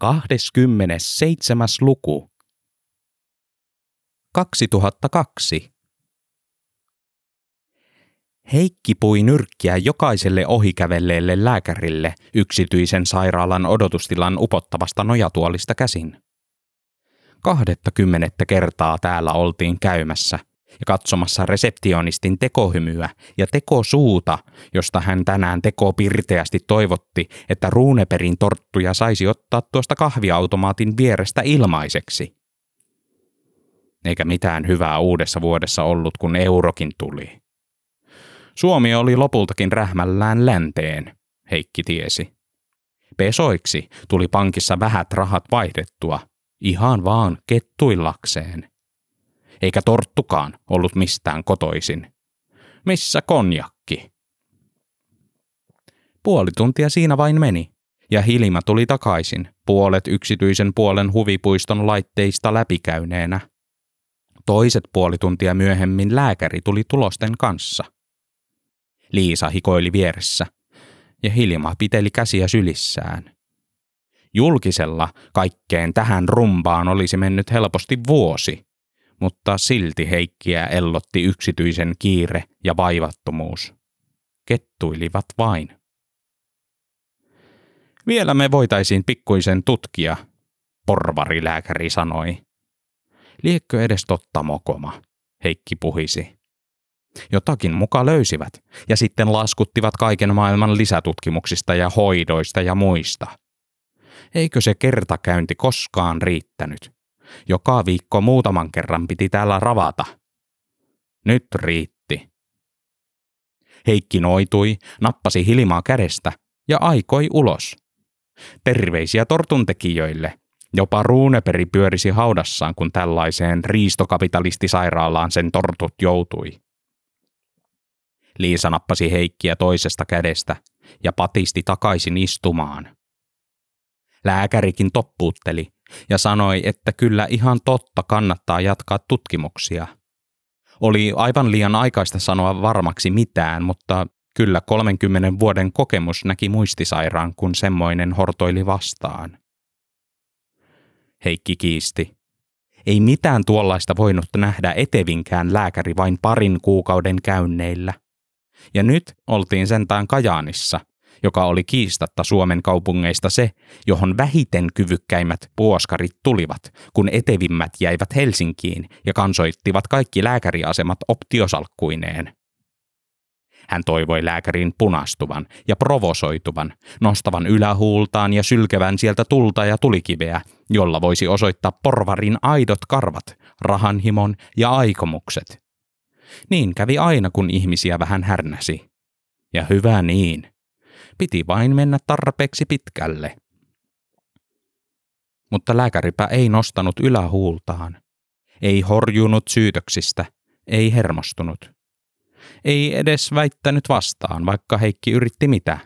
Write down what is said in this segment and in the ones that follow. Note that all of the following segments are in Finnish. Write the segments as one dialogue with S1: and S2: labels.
S1: 27. luku. 2002. Heikki pui nyrkkiä jokaiselle ohikävelleelle lääkärille yksityisen sairaalan odotustilan upottavasta nojatuolista käsin. Kahdettakymmenettä kertaa täällä oltiin käymässä ja katsomassa reseptionistin tekohymyä ja tekosuuta, josta hän tänään teko pirteästi toivotti, että ruuneperin torttuja saisi ottaa tuosta kahviautomaatin vierestä ilmaiseksi. Eikä mitään hyvää uudessa vuodessa ollut, kun eurokin tuli. Suomi oli lopultakin rähmällään länteen, Heikki tiesi. Pesoiksi tuli pankissa vähät rahat vaihdettua, ihan vaan kettuillakseen. Eikä torttukaan ollut mistään kotoisin. Missä konjakki? Puoli tuntia siinä vain meni, ja Hilma tuli takaisin, puolet yksityisen puolen huvipuiston laitteista läpikäyneenä. Toiset puoli tuntia myöhemmin lääkäri tuli tulosten kanssa – Liisa hikoili vieressä, ja Hilma piteli käsiä sylissään. Julkisella kaikkeen tähän rumbaan olisi mennyt helposti vuosi, mutta silti Heikkiä ellotti yksityisen kiire ja vaivattomuus. Kettuilivat vain. Vielä me voitaisiin pikkuisen tutkia, porvarilääkäri sanoi. Liekkö edes totta mokoma, Heikki puhisi. Jotakin muka löysivät ja sitten laskuttivat kaiken maailman lisätutkimuksista ja hoidoista ja muista. Eikö se kertakäynti koskaan riittänyt? Joka viikko muutaman kerran piti täällä ravata. Nyt riitti. Heikki noitui, nappasi Hilmaa kädestä ja aikoi ulos. Terveisiä tortuntekijöille. Jopa Ruuneperi pyörisi haudassaan, kun tällaiseen riistokapitalistisairaalaan sen tortut joutui. Liisa nappasi Heikkiä toisesta kädestä ja patisti takaisin istumaan. Lääkärikin toppuutteli ja sanoi, että kyllä ihan totta kannattaa jatkaa tutkimuksia. Oli aivan liian aikaista sanoa varmaksi mitään, mutta kyllä 30 vuoden kokemus näki muistisairaan, kun semmoinen hortoili vastaan. Heikki kiisti. Ei mitään tuollaista voinut nähdä etevinkään lääkäri vain parin kuukauden käynneillä. Ja nyt oltiin sentään Kajaanissa, joka oli kiistatta Suomen kaupungeista se, johon vähiten kyvykkäimmät puoskarit tulivat, kun etevimmät jäivät Helsinkiin ja kansoittivat kaikki lääkäriasemat optiosalkkuineen. Hän toivoi lääkärin punastuvan ja provosoituvan, nostavan ylähuultaan ja sylkevän sieltä tulta ja tulikiveä, jolla voisi osoittaa porvarin aidot karvat, rahanhimon ja aikomukset. Niin kävi aina, kun ihmisiä vähän härnäsi. Ja hyvä niin. Piti vain mennä tarpeeksi pitkälle. Mutta lääkäripä ei nostanut ylähuultaan. Ei horjunut syytöksistä, ei hermostunut. Ei edes väittänyt vastaan, vaikka Heikki yritti mitä.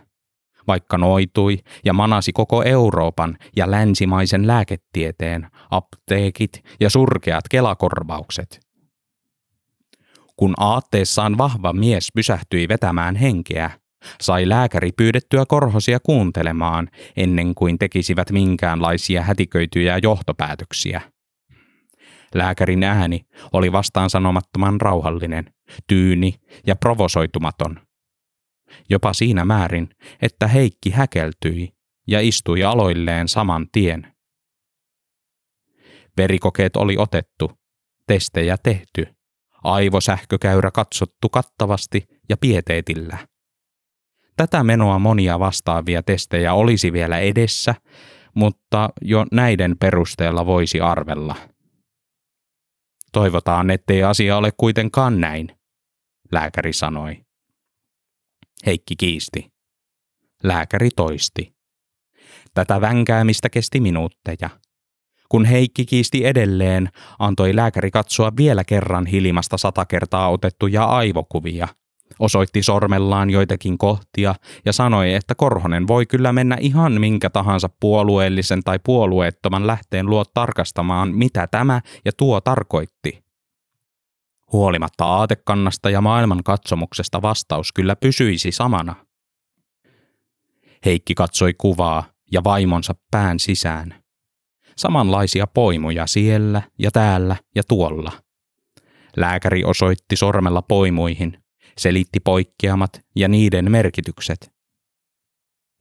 S1: Vaikka noitui ja manasi koko Euroopan ja länsimaisen lääketieteen, apteekit ja surkeat kelakorvaukset. Kun aatteessaan vahva mies pysähtyi vetämään henkeä, sai lääkäri pyydettyä korhosia kuuntelemaan ennen kuin tekisivät minkäänlaisia hätiköityjä johtopäätöksiä. Lääkärin ääni oli vastaan sanomattoman rauhallinen, tyyni ja provosoitumaton. Jopa siinä määrin, että Heikki häkeltyi ja istui aloilleen saman tien. Verikokeet oli otettu, testejä tehty aivosähkökäyrä katsottu kattavasti ja pieteetillä. Tätä menoa monia vastaavia testejä olisi vielä edessä, mutta jo näiden perusteella voisi arvella. Toivotaan, ettei asia ole kuitenkaan näin, lääkäri sanoi. Heikki kiisti. Lääkäri toisti. Tätä vänkäämistä kesti minuutteja – kun Heikki kiisti edelleen, antoi lääkäri katsoa vielä kerran Hilimasta sata kertaa otettuja aivokuvia. Osoitti sormellaan joitakin kohtia ja sanoi, että Korhonen voi kyllä mennä ihan minkä tahansa puolueellisen tai puolueettoman lähteen luo tarkastamaan, mitä tämä ja tuo tarkoitti. Huolimatta aatekannasta ja maailman katsomuksesta vastaus kyllä pysyisi samana. Heikki katsoi kuvaa ja vaimonsa pään sisään – Samanlaisia poimuja siellä ja täällä ja tuolla. Lääkäri osoitti sormella poimuihin, selitti poikkeamat ja niiden merkitykset.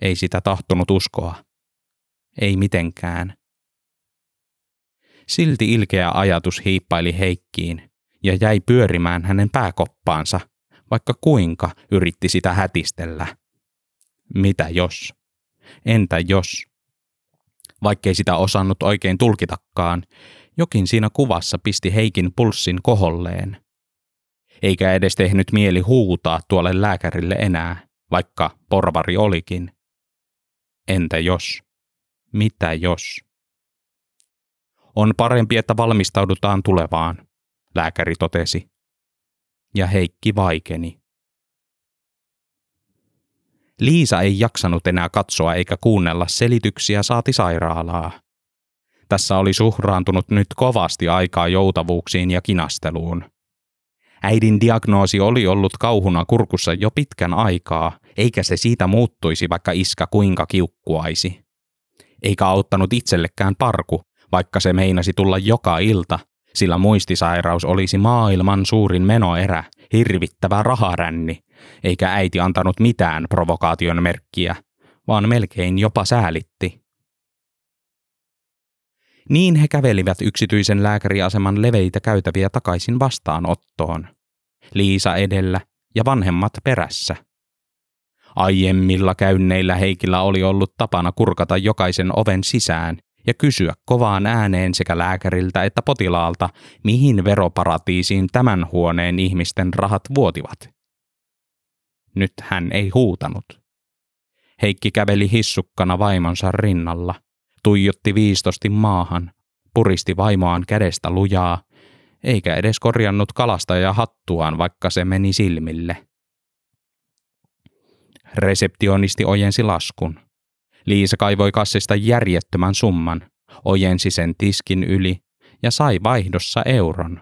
S1: Ei sitä tahtonut uskoa. Ei mitenkään. Silti ilkeä ajatus hiippaili Heikkiin ja jäi pyörimään hänen pääkoppaansa, vaikka kuinka yritti sitä hätistellä. Mitä jos? Entä jos? Vaikkei sitä osannut oikein tulkitakaan, jokin siinä kuvassa pisti Heikin pulssin koholleen. Eikä edes tehnyt mieli huutaa tuolle lääkärille enää, vaikka porvari olikin. Entä jos? Mitä jos? On parempi, että valmistaudutaan tulevaan, lääkäri totesi. Ja Heikki vaikeni. Liisa ei jaksanut enää katsoa eikä kuunnella selityksiä saati sairaalaa. Tässä oli suhraantunut nyt kovasti aikaa joutavuuksiin ja kinasteluun. Äidin diagnoosi oli ollut kauhuna kurkussa jo pitkän aikaa, eikä se siitä muuttuisi, vaikka iskä kuinka kiukkuaisi. Eikä auttanut itsellekään parku, vaikka se meinasi tulla joka ilta, sillä muistisairaus olisi maailman suurin menoerä, hirvittävä raharänni, eikä äiti antanut mitään provokaation merkkiä, vaan melkein jopa säälitti. Niin he kävelivät yksityisen lääkäriaseman leveitä käytäviä takaisin vastaanottoon. Liisa edellä ja vanhemmat perässä. Aiemmilla käynneillä Heikillä oli ollut tapana kurkata jokaisen oven sisään ja kysyä kovaan ääneen sekä lääkäriltä että potilaalta, mihin veroparatiisiin tämän huoneen ihmisten rahat vuotivat. Nyt hän ei huutanut. Heikki käveli hissukkana vaimonsa rinnalla, tuijotti viistosti maahan, puristi vaimoaan kädestä lujaa, eikä edes korjannut kalasta ja hattuaan, vaikka se meni silmille. Reseptionisti ojensi laskun. Liisa kaivoi kassista järjettömän summan, ojensi sen tiskin yli ja sai vaihdossa euron.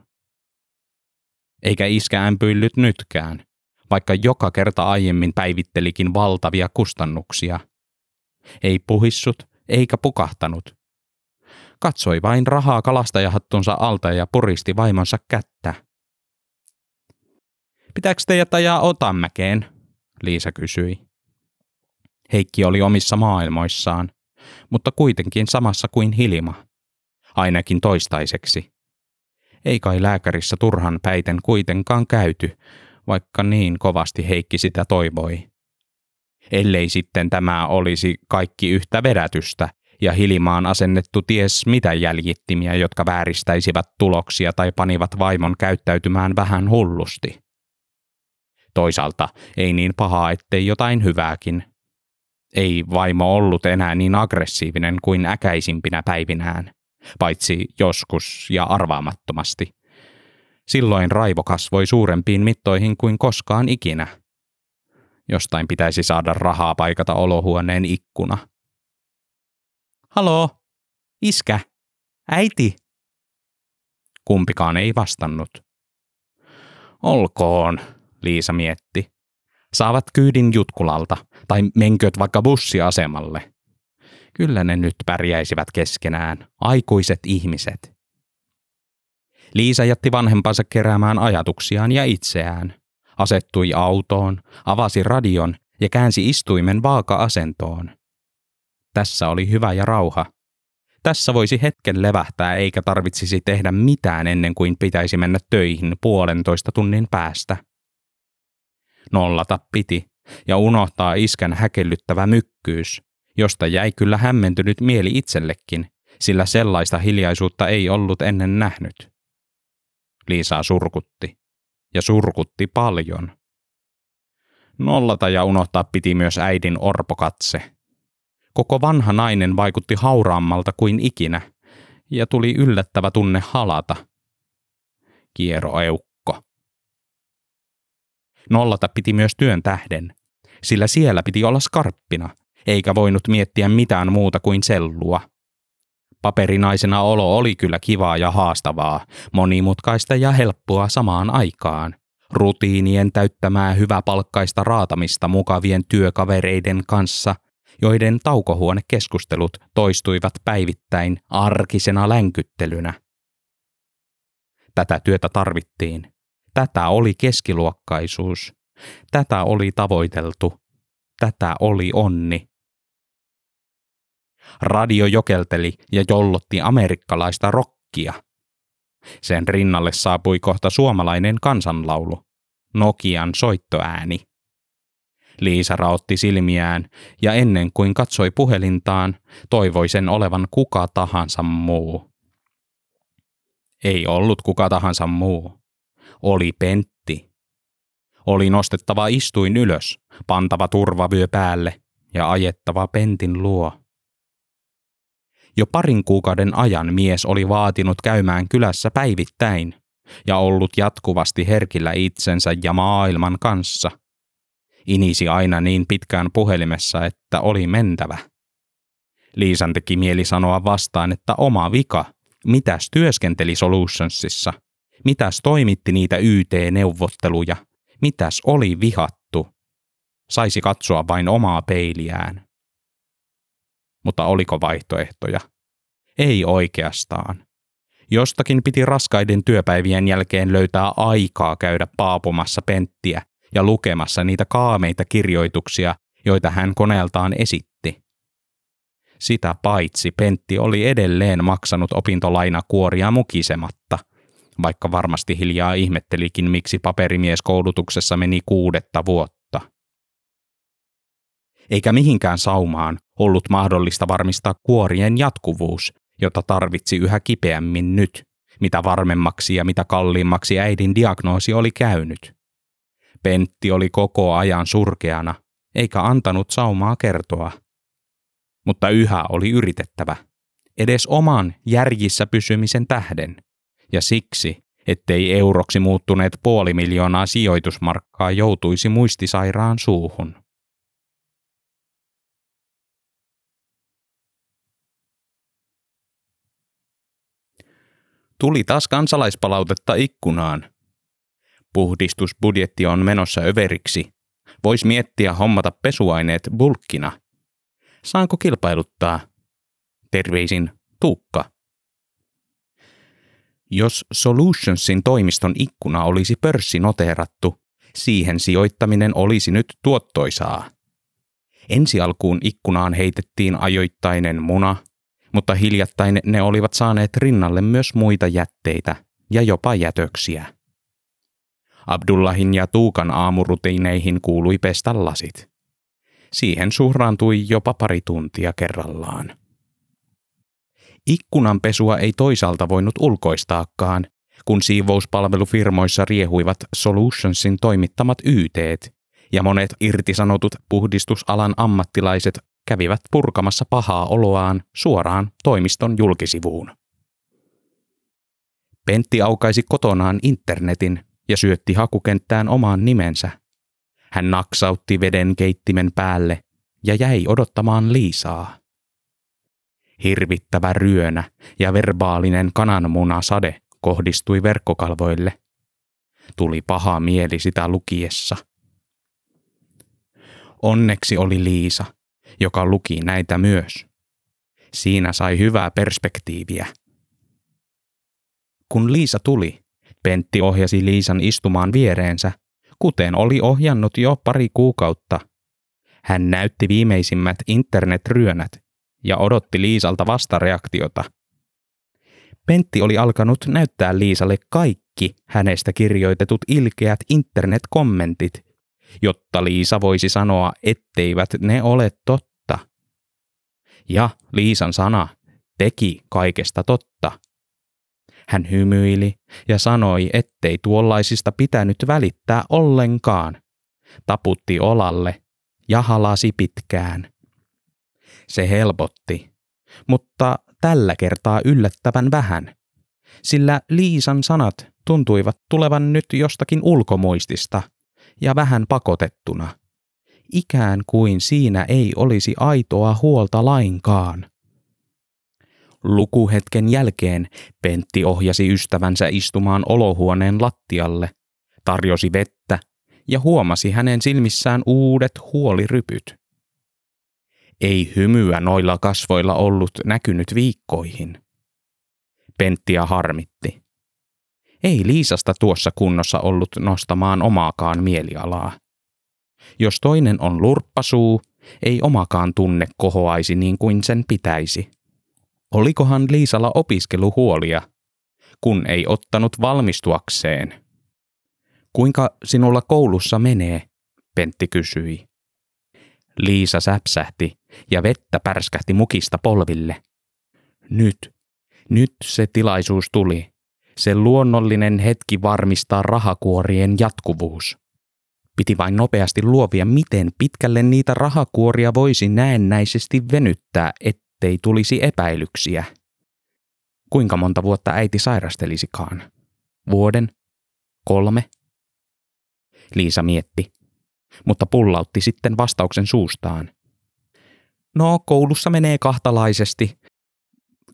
S1: Eikä iskä ämpyillyt nytkään, vaikka joka kerta aiemmin päivittelikin valtavia kustannuksia. Ei puhissut eikä pukahtanut. Katsoi vain rahaa kalastajahattunsa alta ja puristi vaimonsa kättä. Pitääkö teidät ajaa Otanmäkeen? Liisa kysyi. Heikki oli omissa maailmoissaan, mutta kuitenkin samassa kuin Hilma. Ainakin toistaiseksi. Ei kai lääkärissä turhan päiten kuitenkaan käyty, vaikka niin kovasti Heikki sitä toivoi. Ellei sitten tämä olisi kaikki yhtä vedätystä ja Hilimaan asennettu ties mitä jäljittimiä, jotka vääristäisivät tuloksia tai panivat vaimon käyttäytymään vähän hullusti. Toisaalta ei niin pahaa, ettei jotain hyvääkin. Ei vaimo ollut enää niin aggressiivinen kuin äkäisimpinä päivinään, paitsi joskus ja arvaamattomasti. Silloin raivo kasvoi suurempiin mittoihin kuin koskaan ikinä. Jostain pitäisi saada rahaa paikata olohuoneen ikkuna. Haloo, iskä, äiti. Kumpikaan ei vastannut. Olkoon, Liisa mietti. Saavat kyydin Jutkulalta, tai menköt vaikka bussiasemalle. Kyllä ne nyt pärjäisivät keskenään, aikuiset ihmiset. Liisa jätti vanhempansa keräämään ajatuksiaan ja itseään. Asettui autoon, avasi radion ja käänsi istuimen vaaka-asentoon. Tässä oli hyvä ja rauha. Tässä voisi hetken levähtää eikä tarvitsisi tehdä mitään ennen kuin pitäisi mennä töihin puolentoista tunnin päästä. Nollata piti ja unohtaa iskän häkellyttävä mykkyys, josta jäi kyllä hämmentynyt mieli itsellekin, sillä sellaista hiljaisuutta ei ollut ennen nähnyt. Liisaa surkutti. Ja surkutti paljon. Nollata ja unohtaa piti myös äidin orpokatse. Koko vanha nainen vaikutti hauraammalta kuin ikinä, ja tuli yllättävä tunne halata. Kieroeukko. Nollata piti myös työn tähden, sillä siellä piti olla skarppina, eikä voinut miettiä mitään muuta kuin sellua. Paperinaisena olo oli kyllä kivaa ja haastavaa, monimutkaista ja helppoa samaan aikaan. Rutiinien täyttämää hyväpalkkaista raatamista mukavien työkavereiden kanssa joiden taukohuonekeskustelut toistuivat päivittäin arkisena länkyttelynä. Tätä työtä tarvittiin. Tätä oli keskiluokkaisuus. Tätä oli tavoiteltu. Tätä oli onni. Radio jokelteli ja jollotti amerikkalaista rokkia. Sen rinnalle saapui kohta suomalainen kansanlaulu, Nokian soittoääni. Liisa raotti silmiään ja ennen kuin katsoi puhelintaan, toivoi sen olevan kuka tahansa muu. Ei ollut kuka tahansa muu. Oli Pentti. Oli nostettava istuin ylös, pantava turvavyö päälle ja ajettava Pentin luo. Jo parin kuukauden ajan mies oli vaatinut käymään kylässä päivittäin ja ollut jatkuvasti herkillä itsensä ja maailman kanssa. Inisi aina niin pitkään puhelimessa, että oli mentävä. Liisan teki mieli sanoa vastaan, että oma vika, mitäs työskenteli Solutionsissa, mitäs toimitti niitä YT-neuvotteluja, mitäs oli vihattu. Saisi katsoa vain omaa peiliään. Mutta oliko vaihtoehtoja? Ei oikeastaan. Jostakin piti raskaiden työpäivien jälkeen löytää aikaa käydä paapumassa penttiä ja lukemassa niitä kaameita kirjoituksia, joita hän koneeltaan esitti. Sitä paitsi Pentti oli edelleen maksanut opintolainakuoria mukisematta, vaikka varmasti hiljaa ihmettelikin, miksi paperimieskoulutuksessa meni kuudetta vuotta. Eikä mihinkään saumaan ollut mahdollista varmistaa kuorien jatkuvuus, jota tarvitsi yhä kipeämmin nyt, mitä varmemmaksi ja mitä kalliimmaksi äidin diagnoosi oli käynyt. Pentti oli koko ajan surkeana, eikä antanut saumaa kertoa. Mutta yhä oli yritettävä, edes oman järjissä pysymisen tähden, ja siksi, ettei euroksi muuttuneet puoli miljoonaa sijoitusmarkkaa joutuisi muistisairaan suuhun. Tuli taas kansalaispalautetta ikkunaan. Puhdistusbudjetti on menossa överiksi. Vois miettiä hommata pesuaineet bulkkina. Saanko kilpailuttaa? Terveisin Tuukka. Jos Solutionsin toimiston ikkuna olisi pörssinoteerattu, siihen sijoittaminen olisi nyt tuottoisaa. Ensi alkuun ikkunaan heitettiin ajoittainen muna, mutta hiljattain ne olivat saaneet rinnalle myös muita jätteitä ja jopa jätöksiä. Abdullahin ja Tuukan aamurutiineihin kuului pestä lasit. Siihen suhraantui jopa pari tuntia kerrallaan. Ikkunanpesua ei toisaalta voinut ulkoistaakaan, kun siivouspalvelufirmoissa riehuivat Solutionsin toimittamat YTt, ja monet irtisanotut puhdistusalan ammattilaiset kävivät purkamassa pahaa oloaan suoraan toimiston julkisivuun. Pentti aukaisi kotonaan internetin ja syötti hakukenttään omaan nimensä. Hän naksautti veden keittimen päälle ja jäi odottamaan Liisaa. Hirvittävä ryönä ja verbaalinen kananmunasade kohdistui verkkokalvoille. Tuli paha mieli sitä lukiessa. Onneksi oli Liisa – joka luki näitä myös. Siinä sai hyvää perspektiiviä. Kun Liisa tuli, Pentti ohjasi Liisan istumaan viereensä, kuten oli ohjannut jo pari kuukautta. Hän näytti viimeisimmät internetryönät ja odotti Liisalta vastareaktiota. Pentti oli alkanut näyttää Liisalle kaikki hänestä kirjoitetut ilkeät internetkommentit jotta Liisa voisi sanoa, etteivät ne ole totta. Ja Liisan sana teki kaikesta totta. Hän hymyili ja sanoi, ettei tuollaisista pitänyt välittää ollenkaan. Taputti olalle ja halasi pitkään. Se helpotti, mutta tällä kertaa yllättävän vähän, sillä Liisan sanat tuntuivat tulevan nyt jostakin ulkomuistista – ja vähän pakotettuna. Ikään kuin siinä ei olisi aitoa huolta lainkaan. Lukuhetken jälkeen Pentti ohjasi ystävänsä istumaan olohuoneen lattialle, tarjosi vettä ja huomasi hänen silmissään uudet huolirypyt. Ei hymyä noilla kasvoilla ollut näkynyt viikkoihin. Penttiä harmitti. Ei Liisasta tuossa kunnossa ollut nostamaan omaakaan mielialaa. Jos toinen on lurppasuu, ei omakaan tunne kohoaisi niin kuin sen pitäisi. Olikohan Liisalla opiskeluhuolia, kun ei ottanut valmistuakseen? Kuinka sinulla koulussa menee? Pentti kysyi. Liisa säpsähti ja vettä pärskähti mukista polville. Nyt, nyt se tilaisuus tuli. Se luonnollinen hetki varmistaa rahakuorien jatkuvuus. Piti vain nopeasti luovia, miten pitkälle niitä rahakuoria voisi näennäisesti venyttää, ettei tulisi epäilyksiä. Kuinka monta vuotta äiti sairastelisikaan? Vuoden? Kolme? Liisa mietti, mutta pullautti sitten vastauksen suustaan. No, koulussa menee kahtalaisesti.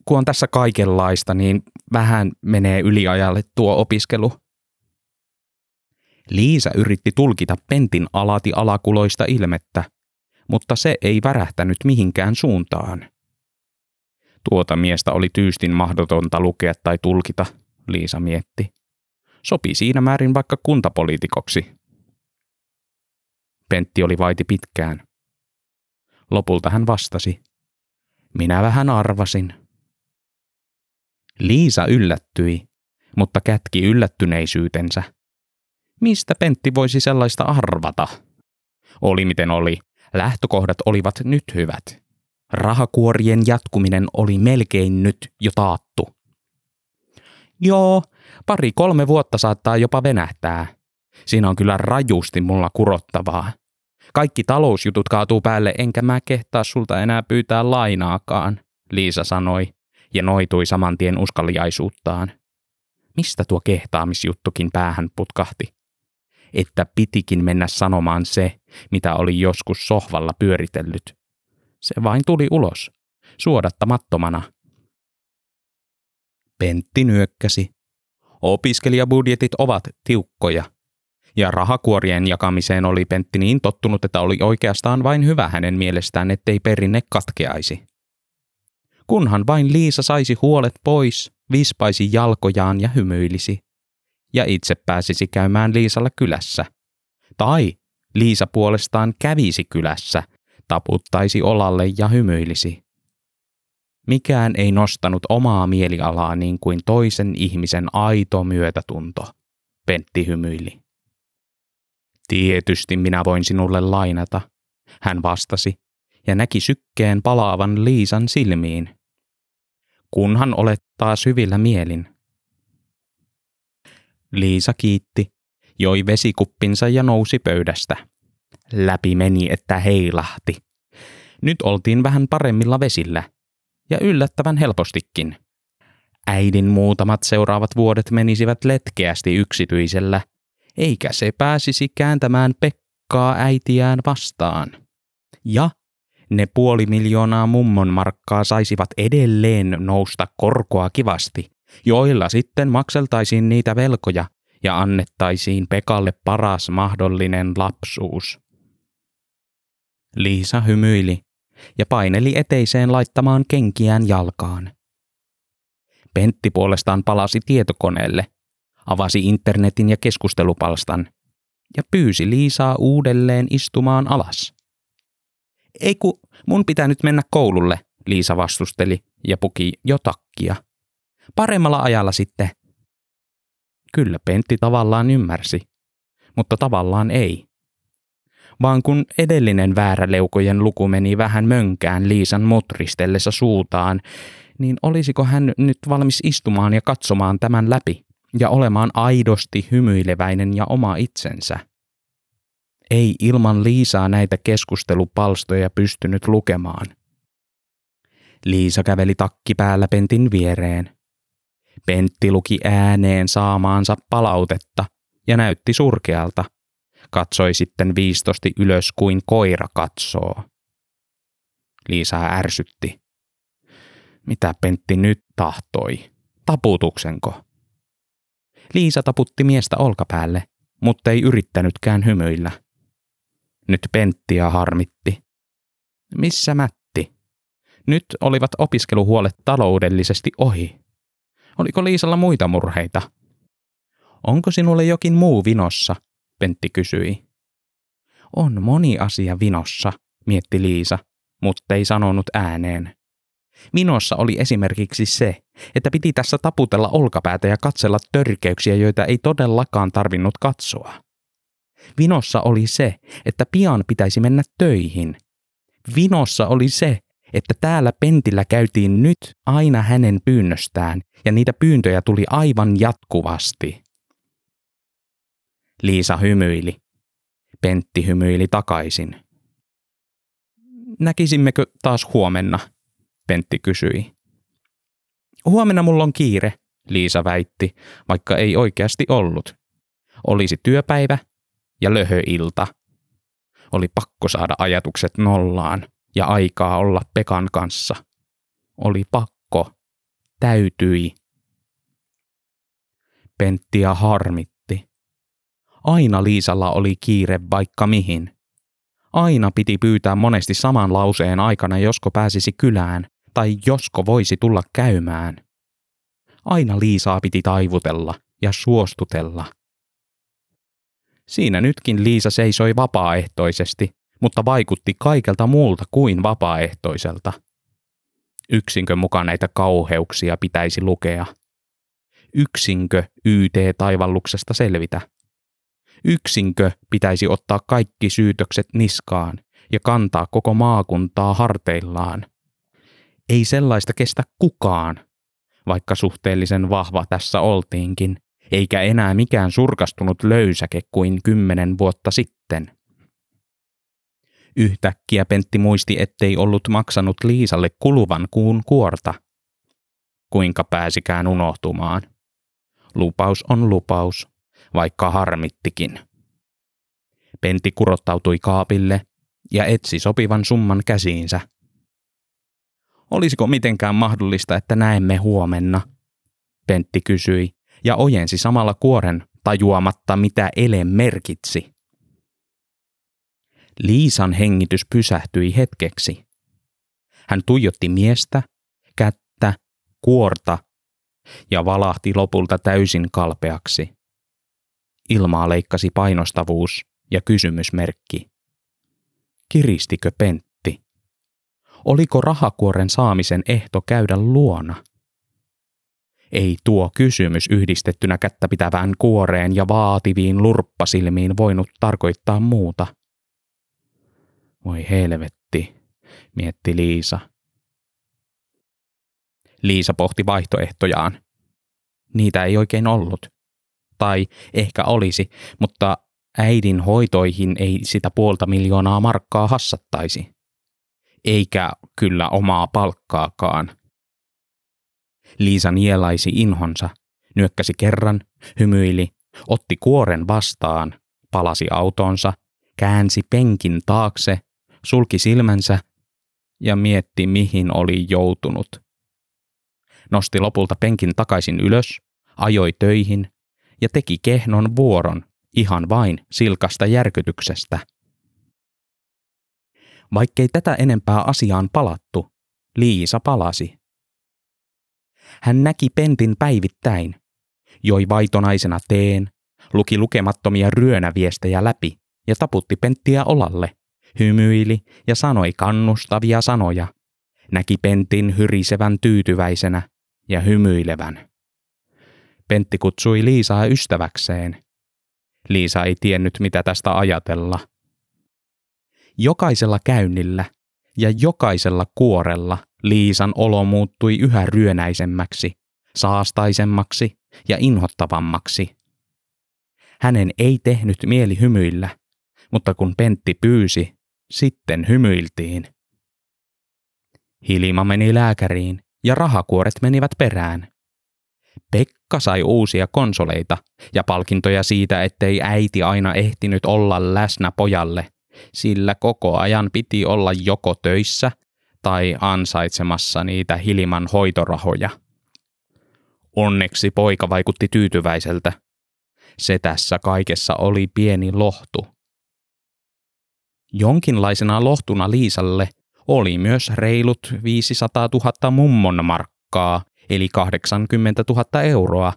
S1: Kun on tässä kaikenlaista, niin vähän menee yliajalle tuo opiskelu. Liisa yritti tulkita Pentin alati alakuloista ilmettä, mutta se ei värähtänyt mihinkään suuntaan. Tuota miestä oli tyystin mahdotonta lukea tai tulkita, Liisa mietti. Sopi siinä määrin vaikka kuntapoliitikoksi. Pentti oli vaiti pitkään. Lopulta hän vastasi. Minä vähän arvasin. Liisa yllättyi, mutta kätki yllättyneisyytensä. Mistä Pentti voisi sellaista arvata? Oli miten oli, lähtökohdat olivat nyt hyvät. Rahakuorien jatkuminen oli melkein nyt jo taattu. Joo, pari kolme vuotta saattaa jopa venähtää. Siinä on kyllä rajusti mulla kurottavaa. Kaikki talousjutut kaatuu päälle, enkä mä kehtaa sulta enää pyytää lainaakaan, Liisa sanoi ja noitui saman tien. Mistä tuo kehtaamisjuttukin päähän putkahti? Että pitikin mennä sanomaan se, mitä oli joskus sohvalla pyöritellyt. Se vain tuli ulos, suodattamattomana. Pentti nyökkäsi. Opiskelijabudjetit ovat tiukkoja. Ja rahakuorien jakamiseen oli Pentti niin tottunut, että oli oikeastaan vain hyvä hänen mielestään, ettei perinne katkeaisi. Kunhan vain Liisa saisi huolet pois, vispaisi jalkojaan ja hymyilisi. Ja itse pääsisi käymään Liisalla kylässä. Tai Liisa puolestaan kävisi kylässä – taputtaisi olalle ja hymyilisi. Mikään ei nostanut omaa mielialaa niin kuin toisen ihmisen aito myötätunto, Pentti hymyili. Tietysti minä voin sinulle lainata, hän vastasi ja näki sykkeen palaavan Liisan silmiin. Kunhan olet taas hyvillä mielin. Liisa kiitti, joi vesikuppinsa ja nousi pöydästä. Läpi meni, että heilahti. Nyt oltiin vähän paremmilla vesillä. Ja yllättävän helpostikin. Äidin muutamat seuraavat vuodet menisivät letkeästi yksityisellä, eikä se pääsisi kääntämään Pekkaa äitiään vastaan. Ja ne puoli miljoonaa mummon markkaa saisivat edelleen nousta korkoa kivasti, joilla sitten makseltaisiin niitä velkoja ja annettaisiin Pekalle paras mahdollinen lapsuus. Liisa hymyili ja paineli eteiseen laittamaan kenkiään jalkaan. Pentti puolestaan palasi tietokoneelle, avasi internetin ja keskustelupalstan ja pyysi Liisaa uudelleen istumaan alas. Ei ku, mun pitää nyt mennä koululle, Liisa vastusteli ja puki jo takkia. Paremmalla ajalla sitten. Kyllä Pentti tavallaan ymmärsi, mutta tavallaan ei vaan kun edellinen vääräleukojen luku meni vähän mönkään Liisan mutristellessa suutaan, niin olisiko hän nyt valmis istumaan ja katsomaan tämän läpi ja olemaan aidosti hymyileväinen ja oma itsensä? Ei ilman Liisaa näitä keskustelupalstoja pystynyt lukemaan. Liisa käveli takki päällä Pentin viereen. Pentti luki ääneen saamaansa palautetta ja näytti surkealta – katsoi sitten viistosti ylös kuin koira katsoo. Liisa ärsytti. Mitä Pentti nyt tahtoi? Taputuksenko? Liisa taputti miestä olkapäälle, mutta ei yrittänytkään hymyillä. Nyt Penttiä harmitti. Missä Mätti? Nyt olivat opiskeluhuolet taloudellisesti ohi. Oliko Liisalla muita murheita? Onko sinulle jokin muu vinossa? Pentti kysyi. On moni asia vinossa, mietti Liisa, mutta ei sanonut ääneen. Vinossa oli esimerkiksi se, että piti tässä taputella olkapäätä ja katsella törkeyksiä, joita ei todellakaan tarvinnut katsoa. Vinossa oli se, että pian pitäisi mennä töihin. Vinossa oli se, että täällä pentillä käytiin nyt aina hänen pyynnöstään, ja niitä pyyntöjä tuli aivan jatkuvasti. Liisa hymyili. Pentti hymyili takaisin. Näkisimmekö taas huomenna? Pentti kysyi. Huomenna mulla on kiire, Liisa väitti, vaikka ei oikeasti ollut. Olisi työpäivä ja löhöilta. Oli pakko saada ajatukset nollaan ja aikaa olla Pekan kanssa. Oli pakko. Täytyi. Penttiä harmitti. Aina Liisalla oli kiire vaikka mihin. Aina piti pyytää monesti saman lauseen aikana, josko pääsisi kylään, tai josko voisi tulla käymään. Aina Liisaa piti taivutella ja suostutella. Siinä nytkin Liisa seisoi vapaaehtoisesti, mutta vaikutti kaikelta muulta kuin vapaaehtoiselta. Yksinkö mukaan näitä kauheuksia pitäisi lukea? Yksinkö YT-taivalluksesta selvitä? Yksinkö pitäisi ottaa kaikki syytökset niskaan ja kantaa koko maakuntaa harteillaan? Ei sellaista kestä kukaan, vaikka suhteellisen vahva tässä oltiinkin, eikä enää mikään surkastunut löysäke kuin kymmenen vuotta sitten. Yhtäkkiä Pentti muisti, ettei ollut maksanut Liisalle kuluvan kuun kuorta. Kuinka pääsikään unohtumaan? Lupaus on lupaus, vaikka harmittikin. Pentti kurottautui kaapille ja etsi sopivan summan käsiinsä. Olisiko mitenkään mahdollista, että näemme huomenna? Pentti kysyi ja ojensi samalla kuoren tajuamatta, mitä ele merkitsi. Liisan hengitys pysähtyi hetkeksi. Hän tuijotti miestä, kättä, kuorta ja valahti lopulta täysin kalpeaksi. Ilmaa leikkasi painostavuus ja kysymysmerkki. Kiristikö Pentti? Oliko rahakuoren saamisen ehto käydä luona? Ei tuo kysymys yhdistettynä kättä pitävään kuoreen ja vaativiin lurppasilmiin voinut tarkoittaa muuta. Voi helvetti, mietti Liisa. Liisa pohti vaihtoehtojaan. Niitä ei oikein ollut. Tai ehkä olisi, mutta äidin hoitoihin ei sitä puolta miljoonaa markkaa hassattaisi. Eikä kyllä omaa palkkaakaan. Liisa nielaisi inhonsa, nyökkäsi kerran, hymyili, otti kuoren vastaan, palasi autonsa, käänsi penkin taakse sulki silmänsä ja mietti, mihin oli joutunut. Nosti lopulta penkin takaisin ylös, ajoi töihin ja teki kehnon vuoron ihan vain silkasta järkytyksestä. Vaikkei tätä enempää asiaan palattu, Liisa palasi. Hän näki Pentin päivittäin, joi vaitonaisena teen, luki lukemattomia ryönäviestejä läpi ja taputti Penttiä olalle hymyili ja sanoi kannustavia sanoja. Näki Pentin hyrisevän tyytyväisenä ja hymyilevän. Pentti kutsui Liisaa ystäväkseen. Liisa ei tiennyt, mitä tästä ajatella. Jokaisella käynnillä ja jokaisella kuorella Liisan olo muuttui yhä ryönäisemmäksi, saastaisemmaksi ja inhottavammaksi. Hänen ei tehnyt mieli hymyillä, mutta kun Pentti pyysi, sitten hymyiltiin. Hilma meni lääkäriin ja rahakuoret menivät perään. Pekka sai uusia konsoleita ja palkintoja siitä, ettei äiti aina ehtinyt olla läsnä pojalle, sillä koko ajan piti olla joko töissä tai ansaitsemassa niitä Hilman hoitorahoja. Onneksi poika vaikutti tyytyväiseltä. Se tässä kaikessa oli pieni lohtu. Jonkinlaisena lohtuna Liisalle Oli myös reilut 500 000 mummon markkaa, eli 80 000 euroa,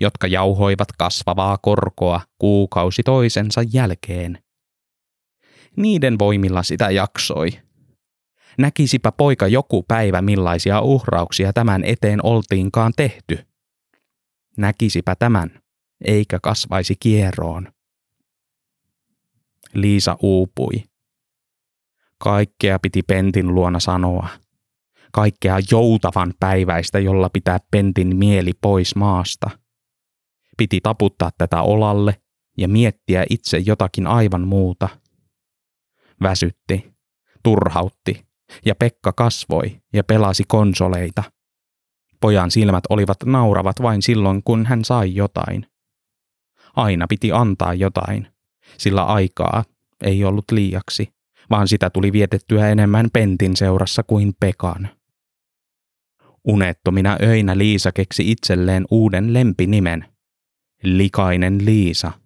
S1: jotka jauhoivat kasvavaa korkoa kuukausi toisensa jälkeen. Niiden voimilla sitä jaksoi. Näkisipä poika joku päivä millaisia uhrauksia tämän eteen oltiinkaan tehty. Näkisipä tämän, eikä kasvaisi kieroon. Liisa uupui. Kaikkea piti Pentin luona sanoa. Kaikkea joutavan päiväistä, jolla pitää Pentin mieli pois maasta. Piti taputtaa tätä olalle ja miettiä itse jotakin aivan muuta. Väsytti, turhautti ja Pekka kasvoi ja pelasi konsoleita. Pojan silmät olivat nauravat vain silloin, kun hän sai jotain. Aina piti antaa jotain, sillä aikaa ei ollut liiaksi, vaan sitä tuli vietettyä enemmän Pentin seurassa kuin Pekan. Unettomina öinä Liisa keksi itselleen uuden lempinimen. Likainen Liisa –